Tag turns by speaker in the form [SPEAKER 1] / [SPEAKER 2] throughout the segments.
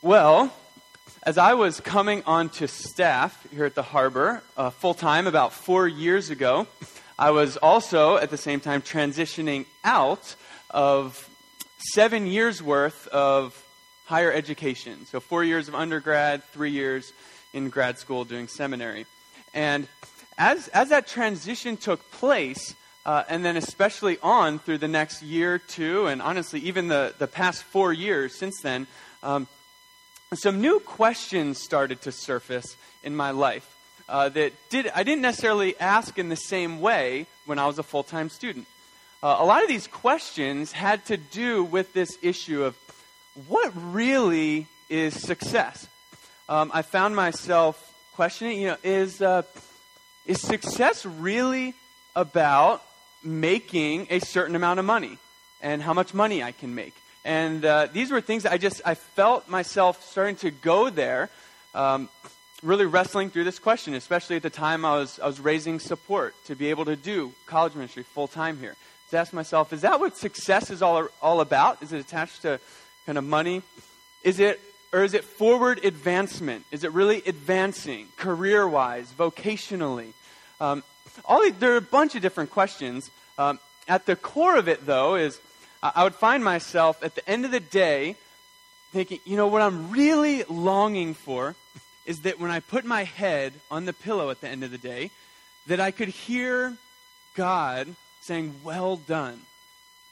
[SPEAKER 1] Well, as I was coming onto staff here at the harbor uh, full time about four years ago, I was also at the same time transitioning out of seven years worth of higher education. So, four years of undergrad, three years in grad school doing seminary. And as, as that transition took place, uh, and then especially on through the next year, two, and honestly, even the, the past four years since then, um, some new questions started to surface in my life uh, that did, I didn't necessarily ask in the same way when I was a full time student. Uh, a lot of these questions had to do with this issue of what really is success. Um, I found myself questioning, you know, is, uh, is success really about making a certain amount of money and how much money I can make? And uh, these were things I just, I felt myself starting to go there, um, really wrestling through this question, especially at the time I was, I was raising support to be able to do college ministry full time here. To ask myself, is that what success is all, all about? Is it attached to kind of money? Is it, or is it forward advancement? Is it really advancing career wise, vocationally? Um, all there are a bunch of different questions. Um, at the core of it, though, is I would find myself at the end of the day thinking, you know, what I'm really longing for is that when I put my head on the pillow at the end of the day, that I could hear God saying, Well done,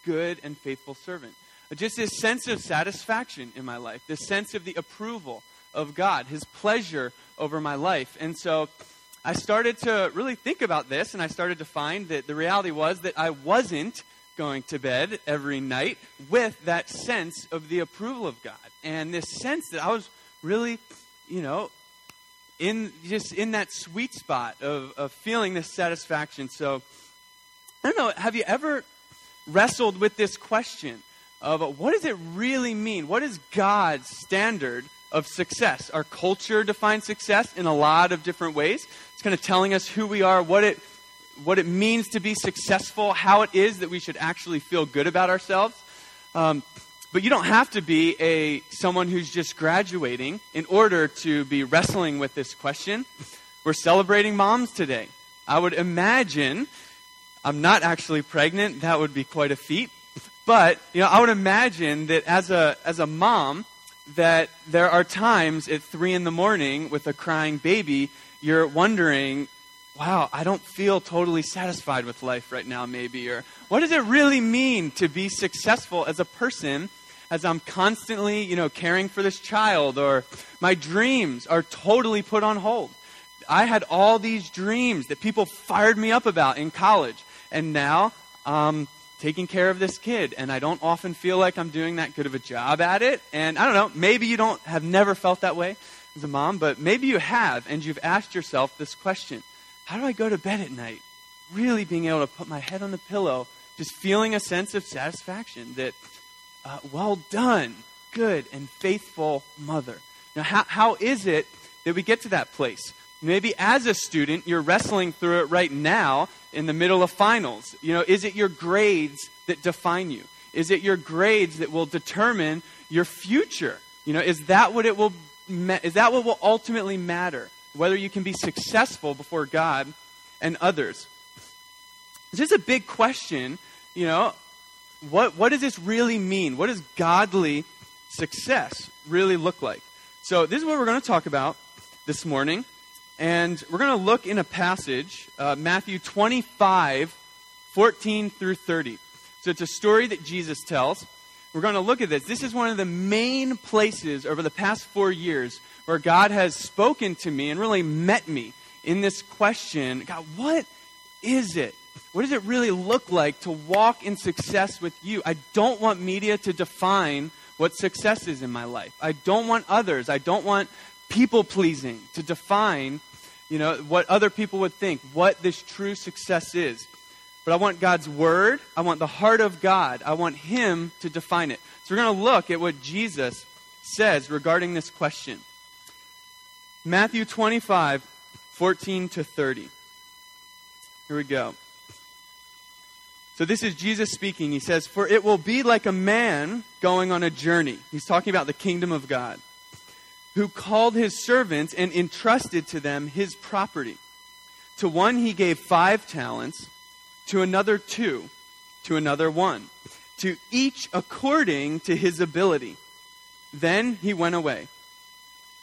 [SPEAKER 1] good and faithful servant. Just this sense of satisfaction in my life, this sense of the approval of God, His pleasure over my life. And so I started to really think about this, and I started to find that the reality was that I wasn't going to bed every night with that sense of the approval of God and this sense that I was really, you know, in just in that sweet spot of, of feeling this satisfaction. So I don't know, have you ever wrestled with this question of uh, what does it really mean? What is God's standard of success? Our culture defines success in a lot of different ways. It's kind of telling us who we are, what it what it means to be successful, how it is that we should actually feel good about ourselves. Um, but you don't have to be a someone who's just graduating in order to be wrestling with this question. We're celebrating moms today. I would imagine I'm not actually pregnant. That would be quite a feat. But, you know, I would imagine that as a as a mom that there are times at 3 in the morning with a crying baby you're wondering wow, I don't feel totally satisfied with life right now, maybe. Or what does it really mean to be successful as a person as I'm constantly, you know, caring for this child? Or my dreams are totally put on hold. I had all these dreams that people fired me up about in college. And now I'm taking care of this kid. And I don't often feel like I'm doing that good of a job at it. And I don't know, maybe you don't have never felt that way as a mom, but maybe you have, and you've asked yourself this question how do I go to bed at night? Really being able to put my head on the pillow, just feeling a sense of satisfaction that, uh, well done, good and faithful mother. Now, how, how is it that we get to that place? Maybe as a student, you're wrestling through it right now in the middle of finals. You know, is it your grades that define you? Is it your grades that will determine your future? You know, is that what it will is that what will ultimately matter? Whether you can be successful before God and others. This is a big question, you know. What, what does this really mean? What does godly success really look like? So, this is what we're going to talk about this morning. And we're going to look in a passage, uh, Matthew 25, 14 through 30. So, it's a story that Jesus tells. We're going to look at this. This is one of the main places over the past four years where God has spoken to me and really met me in this question God, what is it? What does it really look like to walk in success with you? I don't want media to define what success is in my life. I don't want others. I don't want people pleasing to define, you know, what other people would think, what this true success is. But I want God's word. I want the heart of God. I want Him to define it. So we're going to look at what Jesus says regarding this question. Matthew 25, 14 to 30. Here we go. So this is Jesus speaking. He says, For it will be like a man going on a journey. He's talking about the kingdom of God. who called his servants and entrusted to them his property. To one he gave five talents, to another two, to another one, to each according to his ability. Then he went away.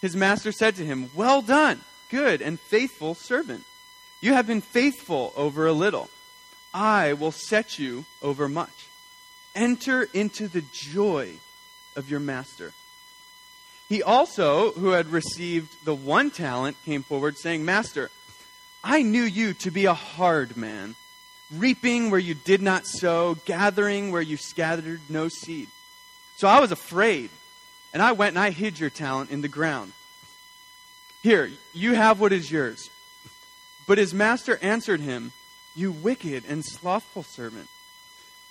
[SPEAKER 1] His master said to him, Well done, good and faithful servant. You have been faithful over a little. I will set you over much. Enter into the joy of your master. He also, who had received the one talent, came forward, saying, Master, I knew you to be a hard man, reaping where you did not sow, gathering where you scattered no seed. So I was afraid, and I went and I hid your talent in the ground. Here, you have what is yours. But his master answered him, You wicked and slothful servant.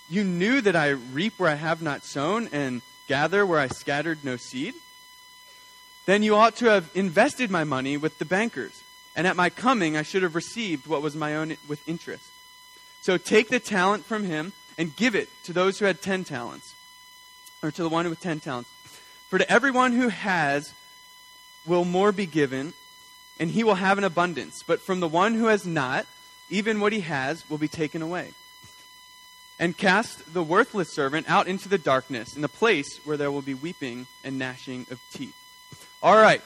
[SPEAKER 1] You knew that I reap where I have not sown, and gather where I scattered no seed? Then you ought to have invested my money with the bankers, and at my coming I should have received what was my own with interest. So take the talent from him and give it to those who had ten talents, or to the one with ten talents. For to everyone who has will more be given, and he will have an abundance. But from the one who has not, even what he has will be taken away. And cast the worthless servant out into the darkness, in the place where there will be weeping and gnashing of teeth. All right,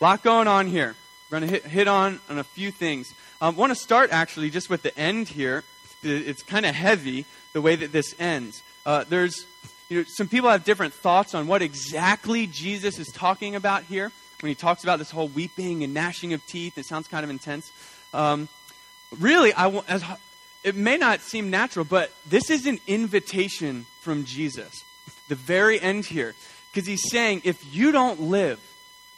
[SPEAKER 1] a lot going on here. We're going to hit, hit on, on a few things. I um, want to start actually just with the end here. It's kind of heavy the way that this ends. Uh, there's, you know, some people have different thoughts on what exactly Jesus is talking about here when he talks about this whole weeping and gnashing of teeth. It sounds kind of intense. Um, really, I, as, it may not seem natural, but this is an invitation from Jesus. The very end here. Because he's saying, if you don't live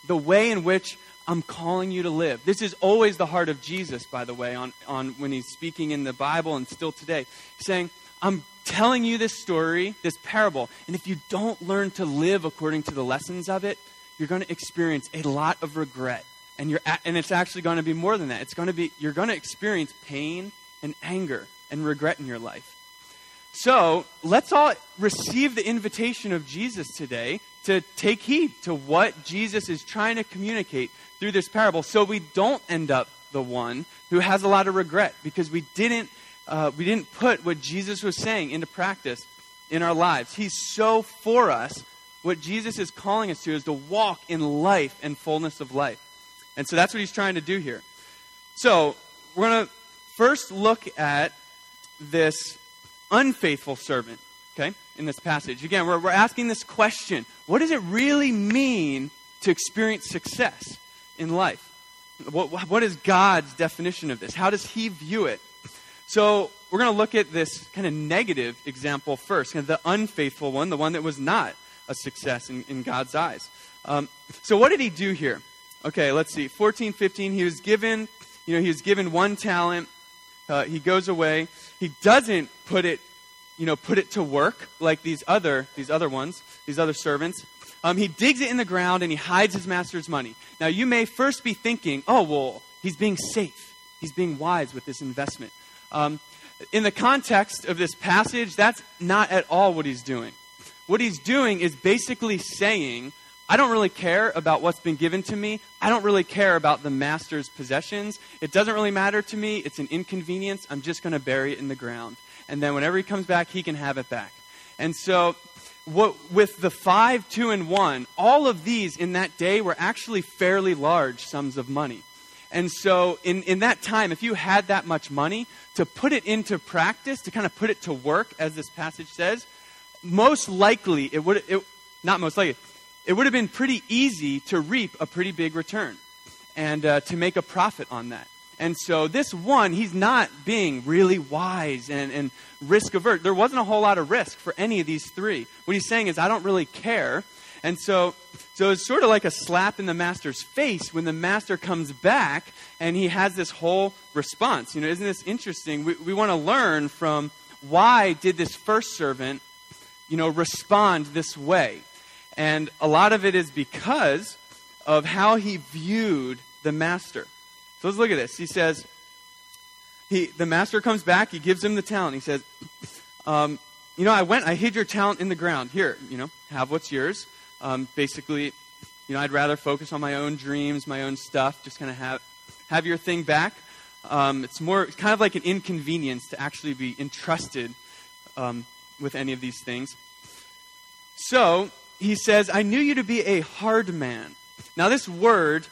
[SPEAKER 1] the way in which I'm calling you to live, this is always the heart of Jesus, by the way, on, on when he's speaking in the Bible and still today. Saying, I'm telling you this story, this parable, and if you don't learn to live according to the lessons of it, you're going to experience a lot of regret. And, you're at, and it's actually going to be more than that. It's going to be, you're going to experience pain and anger and regret in your life. So let's all receive the invitation of Jesus today to take heed to what Jesus is trying to communicate through this parable so we don't end up the one who has a lot of regret because we didn't, uh, we didn't put what Jesus was saying into practice in our lives. He's so for us. What Jesus is calling us to is to walk in life and fullness of life. And so that's what he's trying to do here. So we're going to first look at this unfaithful servant, okay, in this passage. Again, we're, we're asking this question what does it really mean to experience success in life? What, what is God's definition of this? How does He view it? So, we're going to look at this kind of negative example first, kind of the unfaithful one, the one that was not a success in, in God's eyes. Um, so, what did he do here? Okay, let's see. 14, 15, he was given, you know, he was given one talent. Uh, he goes away. He doesn't put it, you know, put it to work like these other these other ones, these other servants. Um, he digs it in the ground and he hides his master's money. Now you may first be thinking, oh well, he's being safe. He's being wise with this investment. Um, in the context of this passage, that's not at all what he's doing. What he's doing is basically saying, I don't really care about what's been given to me. I don't really care about the master's possessions. It doesn't really matter to me. It's an inconvenience. I'm just going to bury it in the ground. And then whenever he comes back, he can have it back. And so, what, with the five, two, and one, all of these in that day were actually fairly large sums of money. And so, in, in that time, if you had that much money, to put it into practice, to kind of put it to work, as this passage says, most likely, it would, it, not most likely, it would have been pretty easy to reap a pretty big return and uh, to make a profit on that. And so, this one, he's not being really wise and, and risk averse. There wasn't a whole lot of risk for any of these three. What he's saying is, I don't really care. And so, so it's sort of like a slap in the master's face when the master comes back and he has this whole response. You know, isn't this interesting? We, we want to learn from why did this first servant, you know, respond this way? And a lot of it is because of how he viewed the master. So let's look at this. He says, he, the master comes back, he gives him the talent. He says, um, You know, I went, I hid your talent in the ground. Here, you know, have what's yours. Um, basically, you know, I'd rather focus on my own dreams, my own stuff, just kind of have, have your thing back. Um, it's more it's kind of like an inconvenience to actually be entrusted um, with any of these things. So he says, I knew you to be a hard man. Now, this word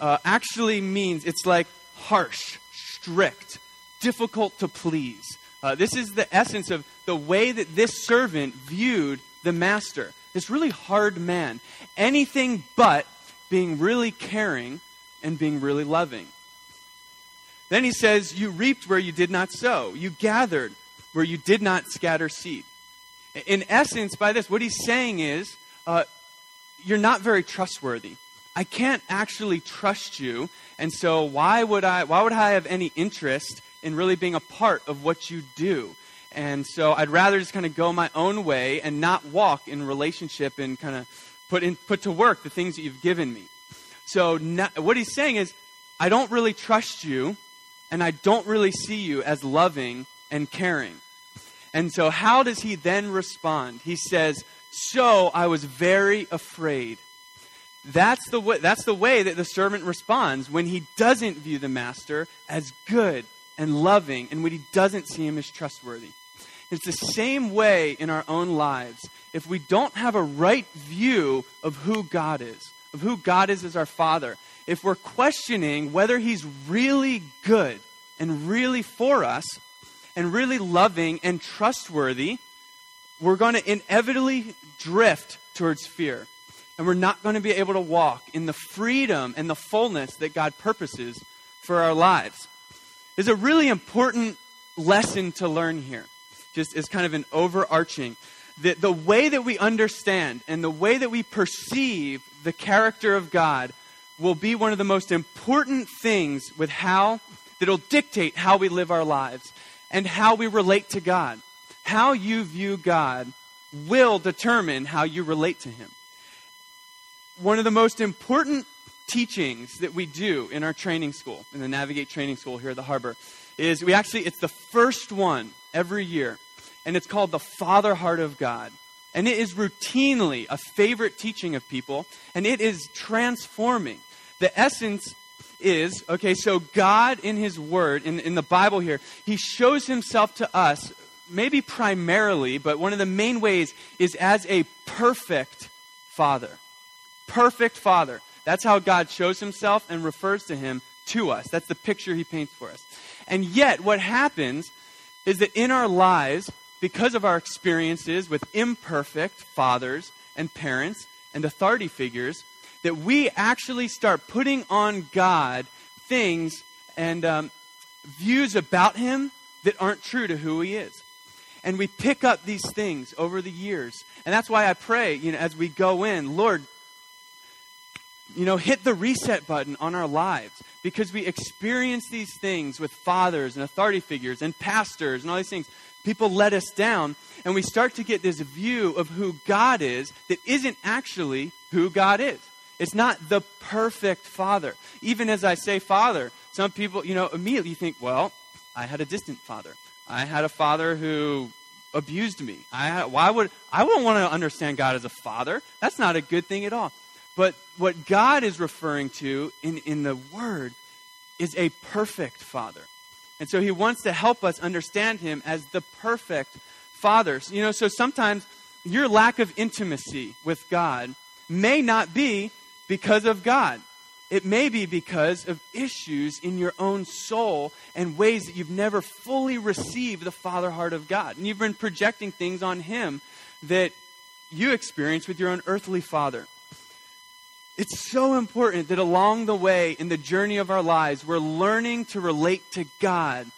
[SPEAKER 1] uh, actually means it's like harsh, strict, difficult to please. Uh, this is the essence of the way that this servant viewed the master this really hard man. Anything but being really caring and being really loving. Then he says, You reaped where you did not sow, you gathered where you did not scatter seed. In essence, by this, what he's saying is, uh, You're not very trustworthy. I can't actually trust you, and so why would I why would I have any interest in really being a part of what you do? And so I'd rather just kind of go my own way and not walk in relationship and kind of put, in, put to work the things that you've given me. So not, what he's saying is, I don't really trust you, and I don't really see you as loving and caring. And so, how does he then respond? He says, So I was very afraid. That's the, way, that's the way that the servant responds when he doesn't view the master as good and loving and when he doesn't see him as trustworthy. It's the same way in our own lives. If we don't have a right view of who God is, of who God is as our Father, if we're questioning whether He's really good and really for us and really loving and trustworthy, we're going to inevitably drift towards fear. And we're not going to be able to walk in the freedom and the fullness that God purposes for our lives. There's a really important lesson to learn here just as kind of an overarching. The, the way that we understand and the way that we perceive the character of God will be one of the most important things with how that'll dictate how we live our lives and how we relate to God. How you view God will determine how you relate to Him. One of the most important teachings that we do in our training school, in the Navigate Training School here at the Harbor, is we actually, it's the first one every year and it's called the Father Heart of God. And it is routinely a favorite teaching of people, and it is transforming. The essence is okay, so God in His Word, in, in the Bible here, He shows Himself to us, maybe primarily, but one of the main ways is as a perfect Father. Perfect Father. That's how God shows Himself and refers to Him to us. That's the picture He paints for us. And yet, what happens is that in our lives, because of our experiences with imperfect fathers and parents and authority figures, that we actually start putting on God things and um, views about Him that aren't true to who He is. And we pick up these things over the years. And that's why I pray, you know, as we go in, Lord, you know, hit the reset button on our lives because we experience these things with fathers and authority figures and pastors and all these things people let us down, and we start to get this view of who God is that isn't actually who God is. It's not the perfect father. Even as I say father, some people, you know, immediately think, well, I had a distant father. I had a father who abused me. I why would I wouldn't want to understand God as a father? That's not a good thing at all. But what God is referring to in, in the word is a perfect father. And so he wants to help us understand him as the perfect father. You know, so sometimes your lack of intimacy with God may not be because of God. it may be because of issues in your own soul and ways that you've never fully received the Father heart of God. And you've been projecting things on Him that you experience with your own earthly father. It's so important that along the way in the journey of our lives, we're learning to relate to God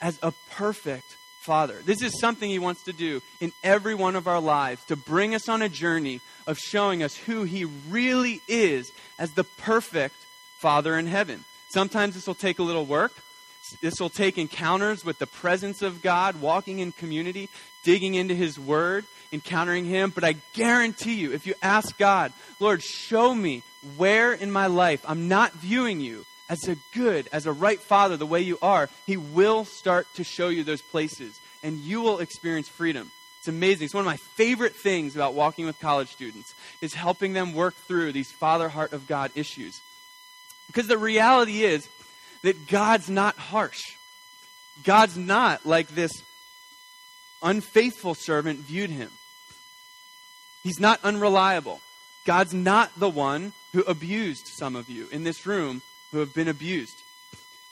[SPEAKER 1] as a perfect Father. This is something He wants to do in every one of our lives to bring us on a journey of showing us who He really is as the perfect Father in heaven. Sometimes this will take a little work. This will take encounters with the presence of God, walking in community, digging into His Word, encountering Him. But I guarantee you, if you ask God, Lord, show me where in my life I'm not viewing you as a good, as a right father, the way you are, He will start to show you those places and you will experience freedom. It's amazing. It's one of my favorite things about walking with college students is helping them work through these father heart of God issues. Because the reality is that God's not harsh. God's not like this unfaithful servant viewed him. He's not unreliable. God's not the one who abused some of you in this room who have been abused.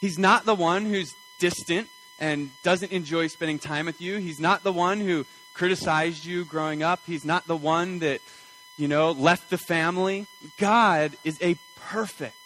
[SPEAKER 1] He's not the one who's distant and doesn't enjoy spending time with you. He's not the one who criticized you growing up. He's not the one that, you know, left the family. God is a perfect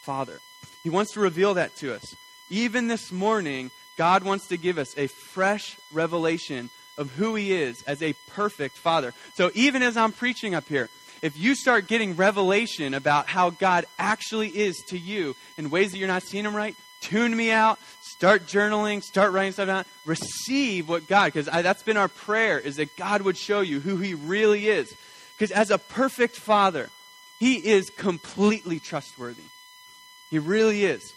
[SPEAKER 1] Father. He wants to reveal that to us. Even this morning, God wants to give us a fresh revelation of who He is as a perfect Father. So even as I'm preaching up here, if you start getting revelation about how God actually is to you in ways that you're not seeing Him right, tune me out, start journaling, start writing stuff down, receive what God, because that's been our prayer, is that God would show you who He really is. Because as a perfect Father, He is completely trustworthy. He really is.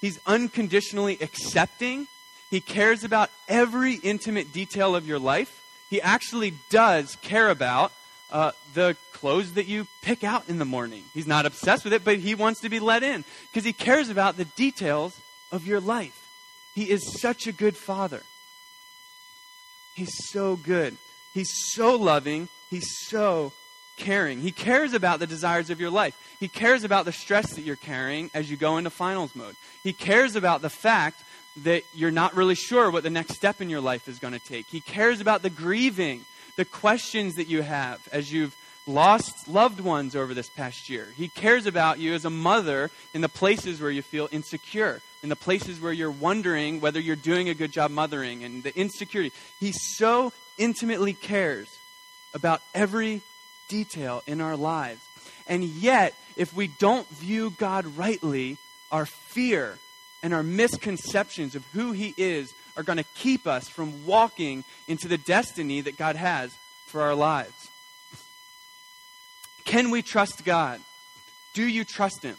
[SPEAKER 1] He's unconditionally accepting. He cares about every intimate detail of your life. He actually does care about uh, the clothes that you pick out in the morning. He's not obsessed with it, but he wants to be let in because he cares about the details of your life. He is such a good father. He's so good. He's so loving. He's so caring. He cares about the desires of your life. He cares about the stress that you're carrying as you go into finals mode. He cares about the fact that you're not really sure what the next step in your life is going to take. He cares about the grieving the questions that you have as you've lost loved ones over this past year. He cares about you as a mother in the places where you feel insecure, in the places where you're wondering whether you're doing a good job mothering and the insecurity. He so intimately cares about every detail in our lives. And yet, if we don't view God rightly, our fear and our misconceptions of who He is are going to keep us from walking into the destiny that God has for our lives. Can we trust God? Do you trust Him?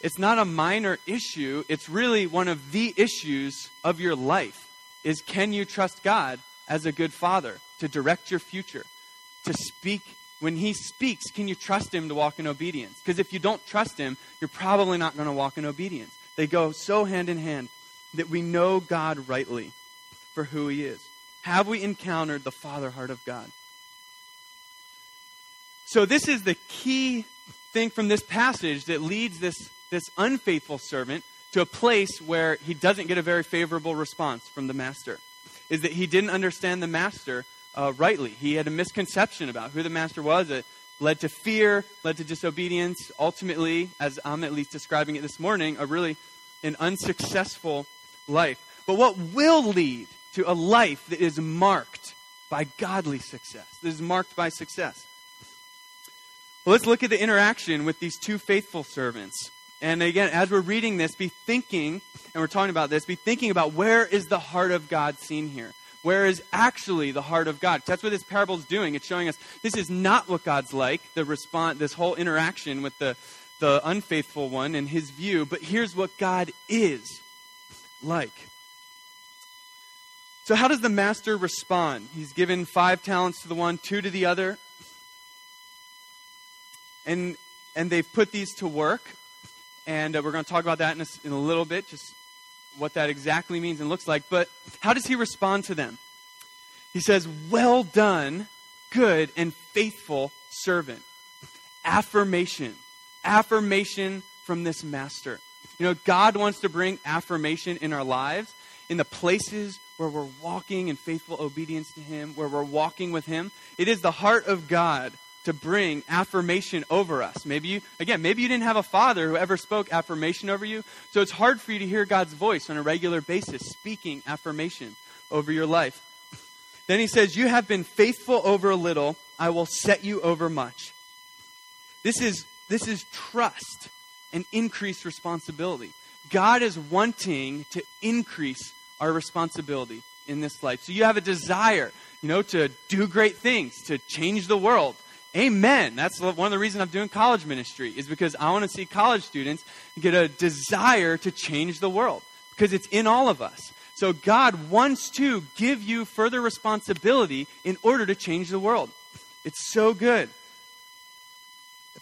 [SPEAKER 1] It's not a minor issue, it's really one of the issues of your life. Is can you trust God as a good father to direct your future, to speak when he speaks, can you trust him to walk in obedience? Because if you don't trust him, you're probably not going to walk in obedience. They go so hand in hand that we know God rightly for who he is? Have we encountered the Father heart of God? So, this is the key thing from this passage that leads this, this unfaithful servant to a place where he doesn't get a very favorable response from the master. Is that he didn't understand the master uh, rightly. He had a misconception about who the master was. It led to fear, led to disobedience. Ultimately, as I'm at least describing it this morning, a really an unsuccessful life. But what will lead to a life that is marked by godly success, that is marked by success? Well, let's look at the interaction with these two faithful servants. And again, as we're reading this, be thinking, and we're talking about this, be thinking about where is the heart of God seen here? Where is actually the heart of God? That's what this parable is doing. It's showing us this is not what God's like, the response, this whole interaction with the, the unfaithful one and his view, but here's what God is like. So, how does the master respond? He's given five talents to the one, two to the other. And, and they've put these to work. And uh, we're going to talk about that in a, in a little bit, just what that exactly means and looks like. But how does he respond to them? He says, Well done, good and faithful servant. Affirmation. affirmation from this master. You know, God wants to bring affirmation in our lives, in the places where we're walking in faithful obedience to Him, where we're walking with Him. It is the heart of God to bring affirmation over us. Maybe you, again, maybe you didn't have a father who ever spoke affirmation over you, so it's hard for you to hear God's voice on a regular basis speaking affirmation over your life. Then he says, You have been faithful over a little, I will set you over much. This is, this is trust and increased responsibility. God is wanting to increase our responsibility in this life. So you have a desire, you know, to do great things, to change the world. Amen. That's one of the reasons I'm doing college ministry is because I want to see college students get a desire to change the world because it's in all of us. So God wants to give you further responsibility in order to change the world. It's so good.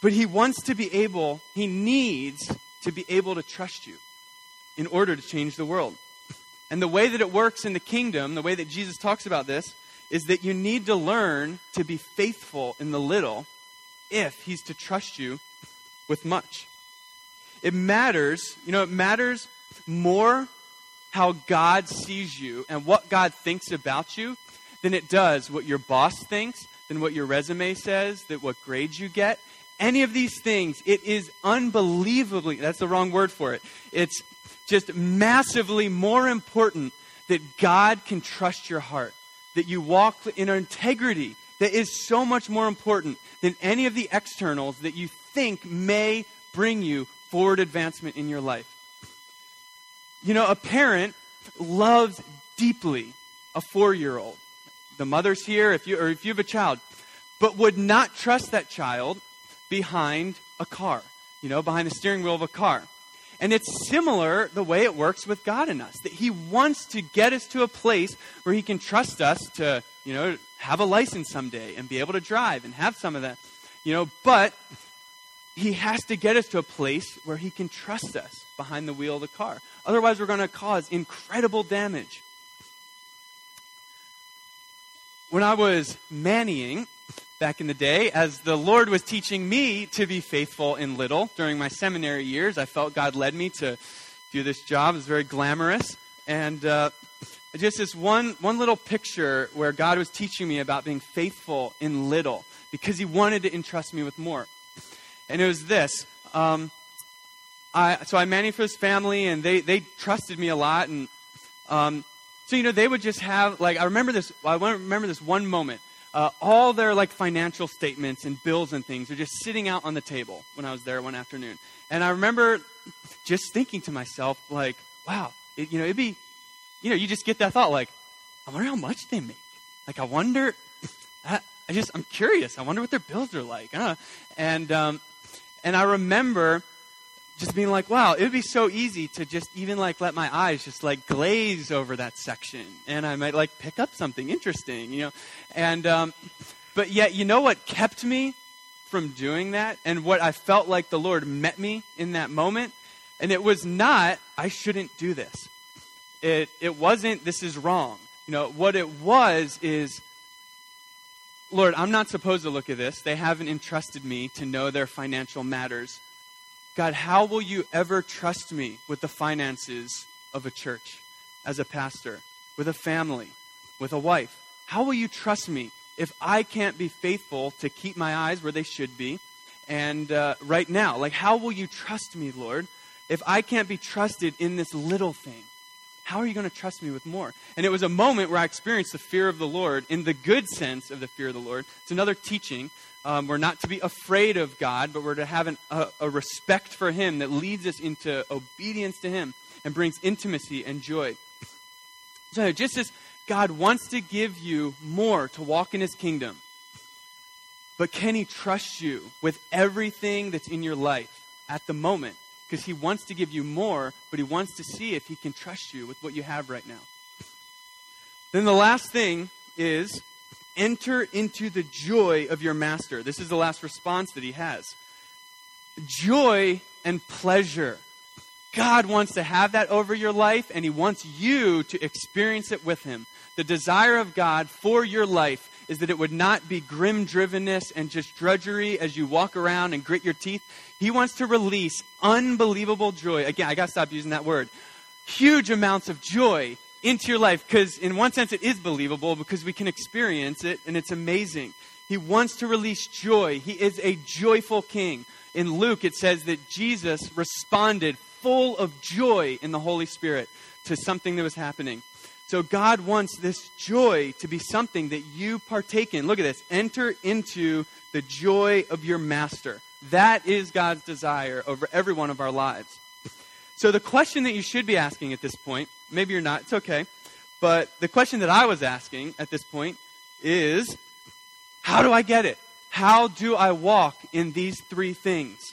[SPEAKER 1] But he wants to be able, he needs to be able to trust you in order to change the world. And the way that it works in the kingdom, the way that Jesus talks about this, is that you need to learn to be faithful in the little if he's to trust you with much. It matters, you know, it matters more how God sees you and what God thinks about you than it does what your boss thinks, than what your resume says, that what grades you get. Any of these things, it is unbelievably, that's the wrong word for it. It's just massively more important that God can trust your heart, that you walk in integrity that is so much more important than any of the externals that you think may bring you forward advancement in your life. You know, a parent loves deeply a four year old. The mother's here, if you, or if you have a child, but would not trust that child behind a car, you know, behind the steering wheel of a car. And it's similar the way it works with God in us, that He wants to get us to a place where He can trust us to, you know, have a license someday and be able to drive and have some of that, you know, but He has to get us to a place where He can trust us behind the wheel of the car. Otherwise, we're going to cause incredible damage. When I was mannying, back in the day as the Lord was teaching me to be faithful in little during my seminary years. I felt God led me to do this job. It was very glamorous. And uh, just this one, one little picture where God was teaching me about being faithful in little because He wanted to entrust me with more. And it was this. Um, I, so I managed for this family, and they, they trusted me a lot. And um, so, you know, they would just have, like, I remember this, I remember this one moment uh, all their like financial statements and bills and things are just sitting out on the table when I was there one afternoon. And I remember just thinking to myself, like, wow, it, you know, it'd be, you know, you just get that thought, like, I wonder how much they make. Like, I wonder, I, I just, I'm curious. I wonder what their bills are like. And, um, and I remember just being like, wow, it would be so easy to just even like let my eyes just like glaze over that section, and I might like pick up something interesting, you know. And um, but yet, you know what kept me from doing that, and what I felt like the Lord met me in that moment, and it was not I shouldn't do this. It it wasn't this is wrong. You know what it was is. Lord, I'm not supposed to look at this. They haven't entrusted me to know their financial matters. God, how will you ever trust me with the finances of a church as a pastor, with a family, with a wife? How will you trust me if I can't be faithful to keep my eyes where they should be? And uh, right now, like, how will you trust me, Lord, if I can't be trusted in this little thing? How are you going to trust me with more? And it was a moment where I experienced the fear of the Lord in the good sense of the fear of the Lord. It's another teaching um, we're not to be afraid of God, but we're to have an, a, a respect for Him that leads us into obedience to Him and brings intimacy and joy. So, just as God wants to give you more to walk in His kingdom, but can He trust you with everything that's in your life at the moment? Because He wants to give you more, but He wants to see if He can trust you with what you have right now. Then the last thing is Enter into the joy of your master. This is the last response that he has. Joy and pleasure. God wants to have that over your life, and he wants you to experience it with him. The desire of God for your life is that it would not be grim drivenness and just drudgery as you walk around and grit your teeth. He wants to release unbelievable joy. Again, I got to stop using that word. Huge amounts of joy into your life because, in one sense, it is believable because we can experience it and it's amazing. He wants to release joy. He is a joyful king. In Luke, it says that Jesus responded full of joy in the Holy Spirit to something that was happening. So God wants this joy to be something that you partake in. Look at this. Enter into the joy of your master. That is God's desire over every one of our lives. So the question that you should be asking at this point, maybe you're not, it's okay. But the question that I was asking at this point is how do I get it? How do I walk in these three things?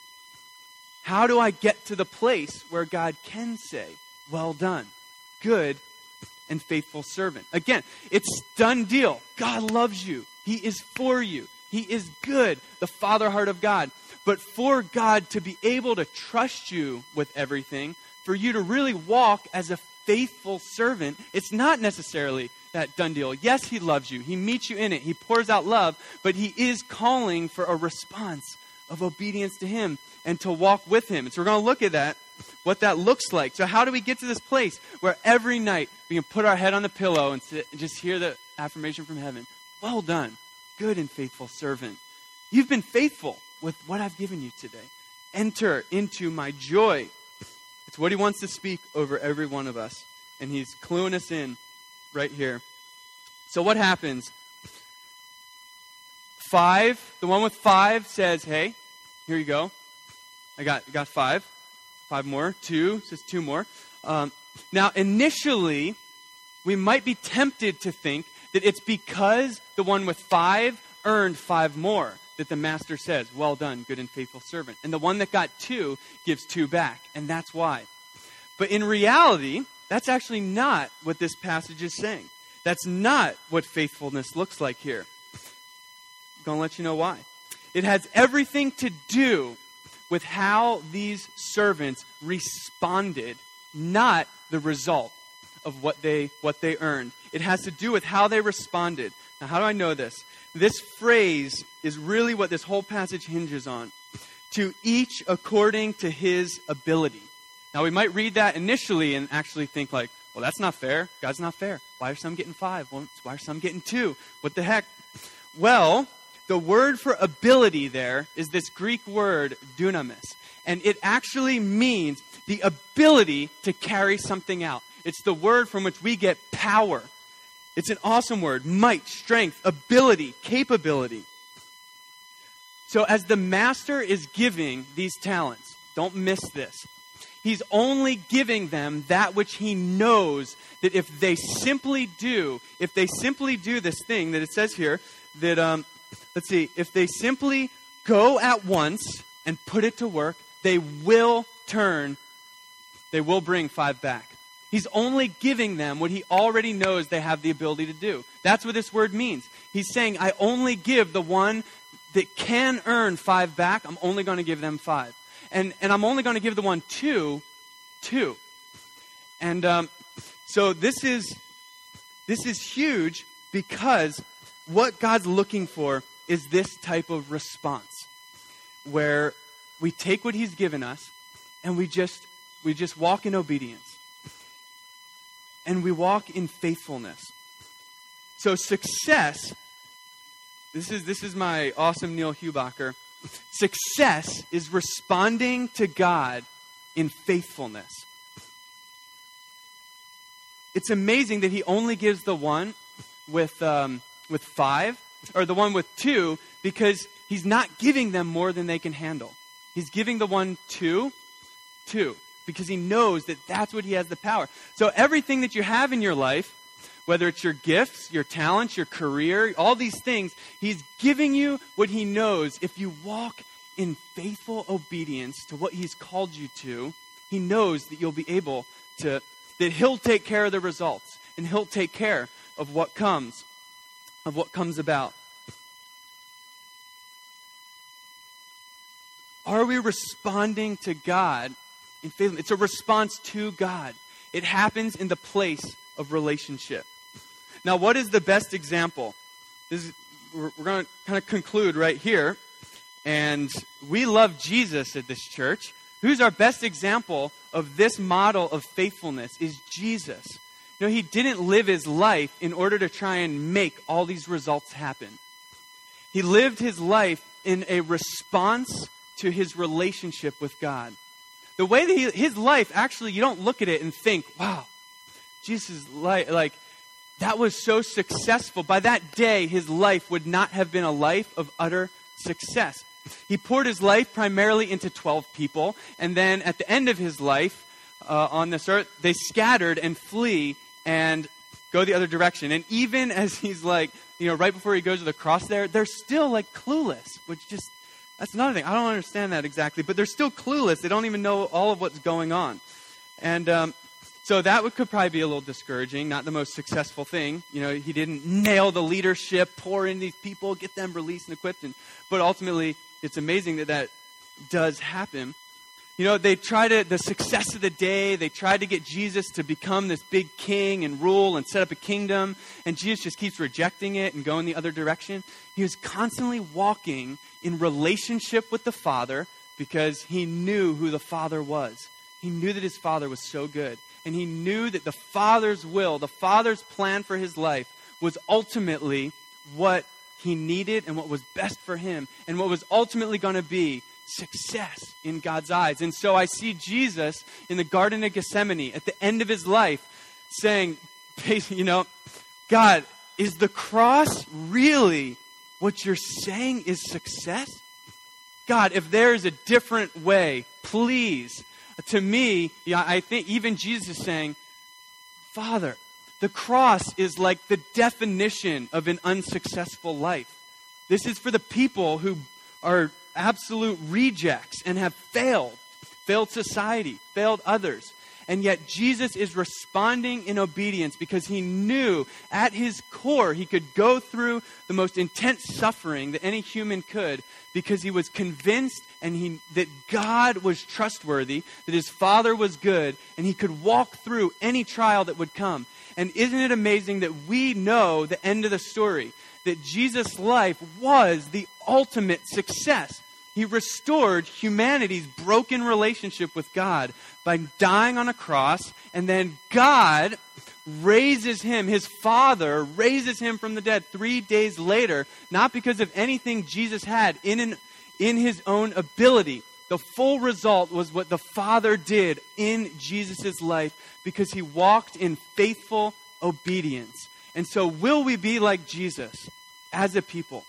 [SPEAKER 1] How do I get to the place where God can say, Well done, good and faithful servant? Again, it's done deal. God loves you, He is for you, He is good, the Father heart of God. But for God to be able to trust you with everything, for you to really walk as a faithful servant, it's not necessarily that done deal. Yes, He loves you, He meets you in it, He pours out love, but He is calling for a response of obedience to Him and to walk with Him. And so we're going to look at that, what that looks like. So, how do we get to this place where every night we can put our head on the pillow and, sit, and just hear the affirmation from heaven? Well done, good and faithful servant. You've been faithful with what I've given you today. Enter into my joy. It's what He wants to speak over every one of us. And He's cluing us in right here. So, what happens? Five, the one with five says, Hey, here you go. I got, I got five. Five more. Two says two more. Um, now, initially, we might be tempted to think that it's because the one with five earned five more that the master says, Well done, good and faithful servant. And the one that got two gives two back. And that's why. But in reality, that's actually not what this passage is saying. That's not what faithfulness looks like here. I'm going to let you know why. It has everything to do with how these servants responded, not the result of what they what they earned. It has to do with how they responded. Now, how do I know this? This phrase is really what this whole passage hinges on. To each according to his ability. Now, we might read that initially and actually think like, well, that's not fair. God's not fair. Why are some getting five? Why are some getting two? What the heck? Well, the word for ability there is this Greek word, dunamis. And it actually means the ability to carry something out. It's the word from which we get power. It's an awesome word might, strength, ability, capability. So, as the master is giving these talents, don't miss this. He's only giving them that which he knows that if they simply do, if they simply do this thing that it says here, that um, let's see, if they simply go at once and put it to work, they will turn, they will bring five back. He's only giving them what he already knows they have the ability to do. That's what this word means. He's saying, I only give the one that can earn five back, I'm only going to give them five. And, and I'm only going to give the one two, two. And um, so this is, this is huge because what God's looking for is this type of response where we take what he's given us and we just we just walk in obedience. And we walk in faithfulness. So success this is this is my awesome neil hubacher. Success is responding to god in faithfulness. It's amazing that he only gives the one with um, with five, or the one with two, because he's not giving them more than they can handle. He's giving the one two, two, because he knows that that's what he has the power. So everything that you have in your life, whether it's your gifts, your talents, your career, all these things, he's giving you what he knows. If you walk in faithful obedience to what he's called you to, he knows that you'll be able to, that he'll take care of the results and he'll take care of what comes of what comes about. Are we responding to God in faith? It's a response to God. It happens in the place of relationship. Now, what is the best example? Is, we're, we're going to kind of conclude right here. And we love Jesus at this church. Who's our best example of this model of faithfulness is Jesus. Know, he didn't live his life in order to try and make all these results happen. He lived his life in a response to his relationship with God. The way that he, his life, actually, you don't look at it and think, wow, Jesus' life, like, that was so successful. By that day, his life would not have been a life of utter success. He poured his life primarily into 12 people, and then at the end of his life uh, on this earth, they scattered and flee and go the other direction. And even as he's like, you know, right before he goes to the cross there, they're still like clueless, which just, that's another thing. I don't understand that exactly, but they're still clueless. They don't even know all of what's going on. And um, so that would, could probably be a little discouraging, not the most successful thing. You know, he didn't nail the leadership, pour in these people, get them released and equipped. And, but ultimately, it's amazing that that does happen. You know, they try to, the success of the day, they tried to get Jesus to become this big king and rule and set up a kingdom, and Jesus just keeps rejecting it and going the other direction. He was constantly walking in relationship with the Father because he knew who the Father was. He knew that his Father was so good. And he knew that the Father's will, the Father's plan for his life, was ultimately what he needed and what was best for him and what was ultimately going to be success in God's eyes. And so I see Jesus in the Garden of Gethsemane at the end of his life saying, you know, God, is the cross really what you're saying is success? God, if there is a different way, please. To me, yeah, I think even Jesus is saying, Father, the cross is like the definition of an unsuccessful life. This is for the people who are absolute rejects and have failed, failed society, failed others. And yet Jesus is responding in obedience because he knew at his core he could go through the most intense suffering that any human could because he was convinced and he, that God was trustworthy, that his Father was good, and he could walk through any trial that would come. And isn't it amazing that we know the end of the story? That Jesus' life was the ultimate success. He restored humanity's broken relationship with God by dying on a cross, and then God raises him, his father raises him from the dead three days later, not because of anything Jesus had in, an, in his own ability. The full result was what the Father did in Jesus' life because he walked in faithful obedience. And so, will we be like Jesus as a people?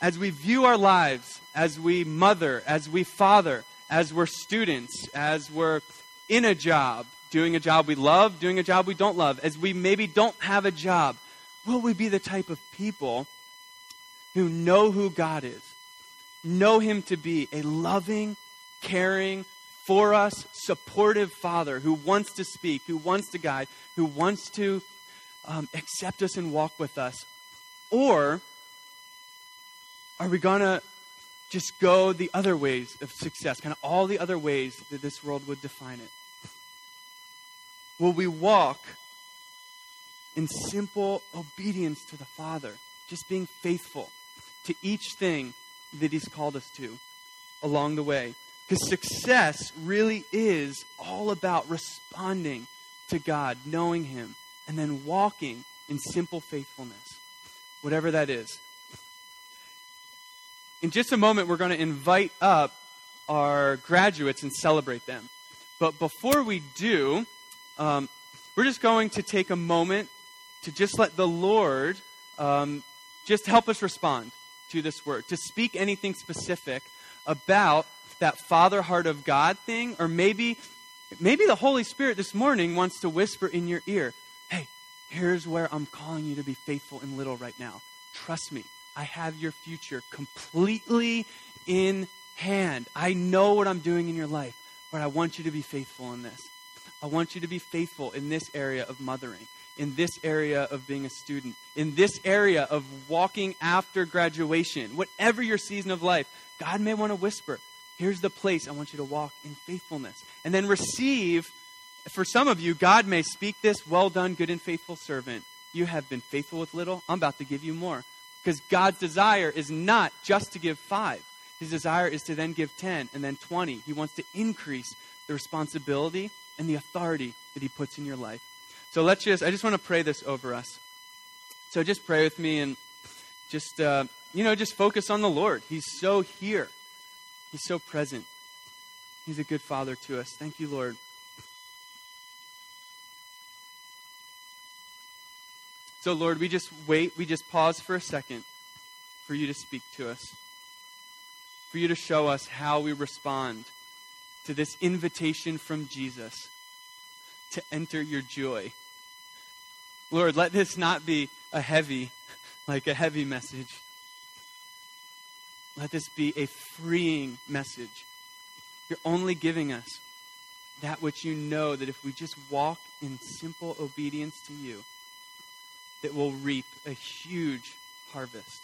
[SPEAKER 1] As we view our lives, as we mother, as we father, as we're students, as we're in a job, doing a job we love, doing a job we don't love, as we maybe don't have a job, will we be the type of people who know who God is, know Him to be a loving, caring, for us, supportive Father who wants to speak, who wants to guide, who wants to um, accept us and walk with us? Or are we going to just go the other ways of success, kind of all the other ways that this world would define it? Will we walk in simple obedience to the Father, just being faithful to each thing that He's called us to along the way? Because success really is all about responding to God, knowing Him, and then walking in simple faithfulness, whatever that is in just a moment, we're going to invite up our graduates and celebrate them. But before we do, um, we're just going to take a moment to just let the Lord um, just help us respond to this word, to speak anything specific about that father heart of God thing, or maybe maybe the Holy Spirit this morning wants to whisper in your ear, "Hey, here's where I'm calling you to be faithful in little right now. Trust me. I have your future completely in hand. I know what I'm doing in your life, but I want you to be faithful in this. I want you to be faithful in this area of mothering, in this area of being a student, in this area of walking after graduation, whatever your season of life. God may want to whisper, here's the place I want you to walk in faithfulness. And then receive, for some of you, God may speak this, well done, good and faithful servant. You have been faithful with little. I'm about to give you more. Because God's desire is not just to give five. His desire is to then give 10 and then 20. He wants to increase the responsibility and the authority that he puts in your life. So let's just, I just want to pray this over us. So just pray with me and just, uh, you know, just focus on the Lord. He's so here, He's so present. He's a good father to us. Thank you, Lord. So, Lord, we just wait, we just pause for a second for you to speak to us, for you to show us how we respond to this invitation from Jesus to enter your joy. Lord, let this not be a heavy, like a heavy message. Let this be a freeing message. You're only giving us that which you know that if we just walk in simple obedience to you, that we'll reap a huge harvest.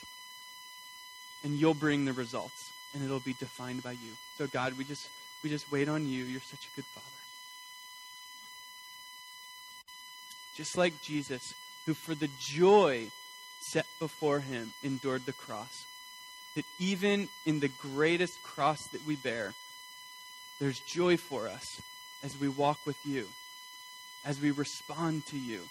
[SPEAKER 1] And you'll bring the results, and it'll be defined by you. So God, we just we just wait on you. You're such a good father. Just like Jesus, who for the joy set before him endured the cross. That even in the greatest cross that we bear, there's joy for us as we walk with you, as we respond to you,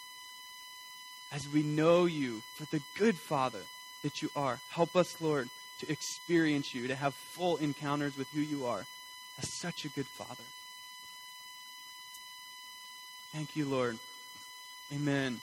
[SPEAKER 1] as we know you for the good Father that you are. Help us, Lord, to experience you, to have full encounters with who you are as such a good Father. Thank you, Lord. Amen.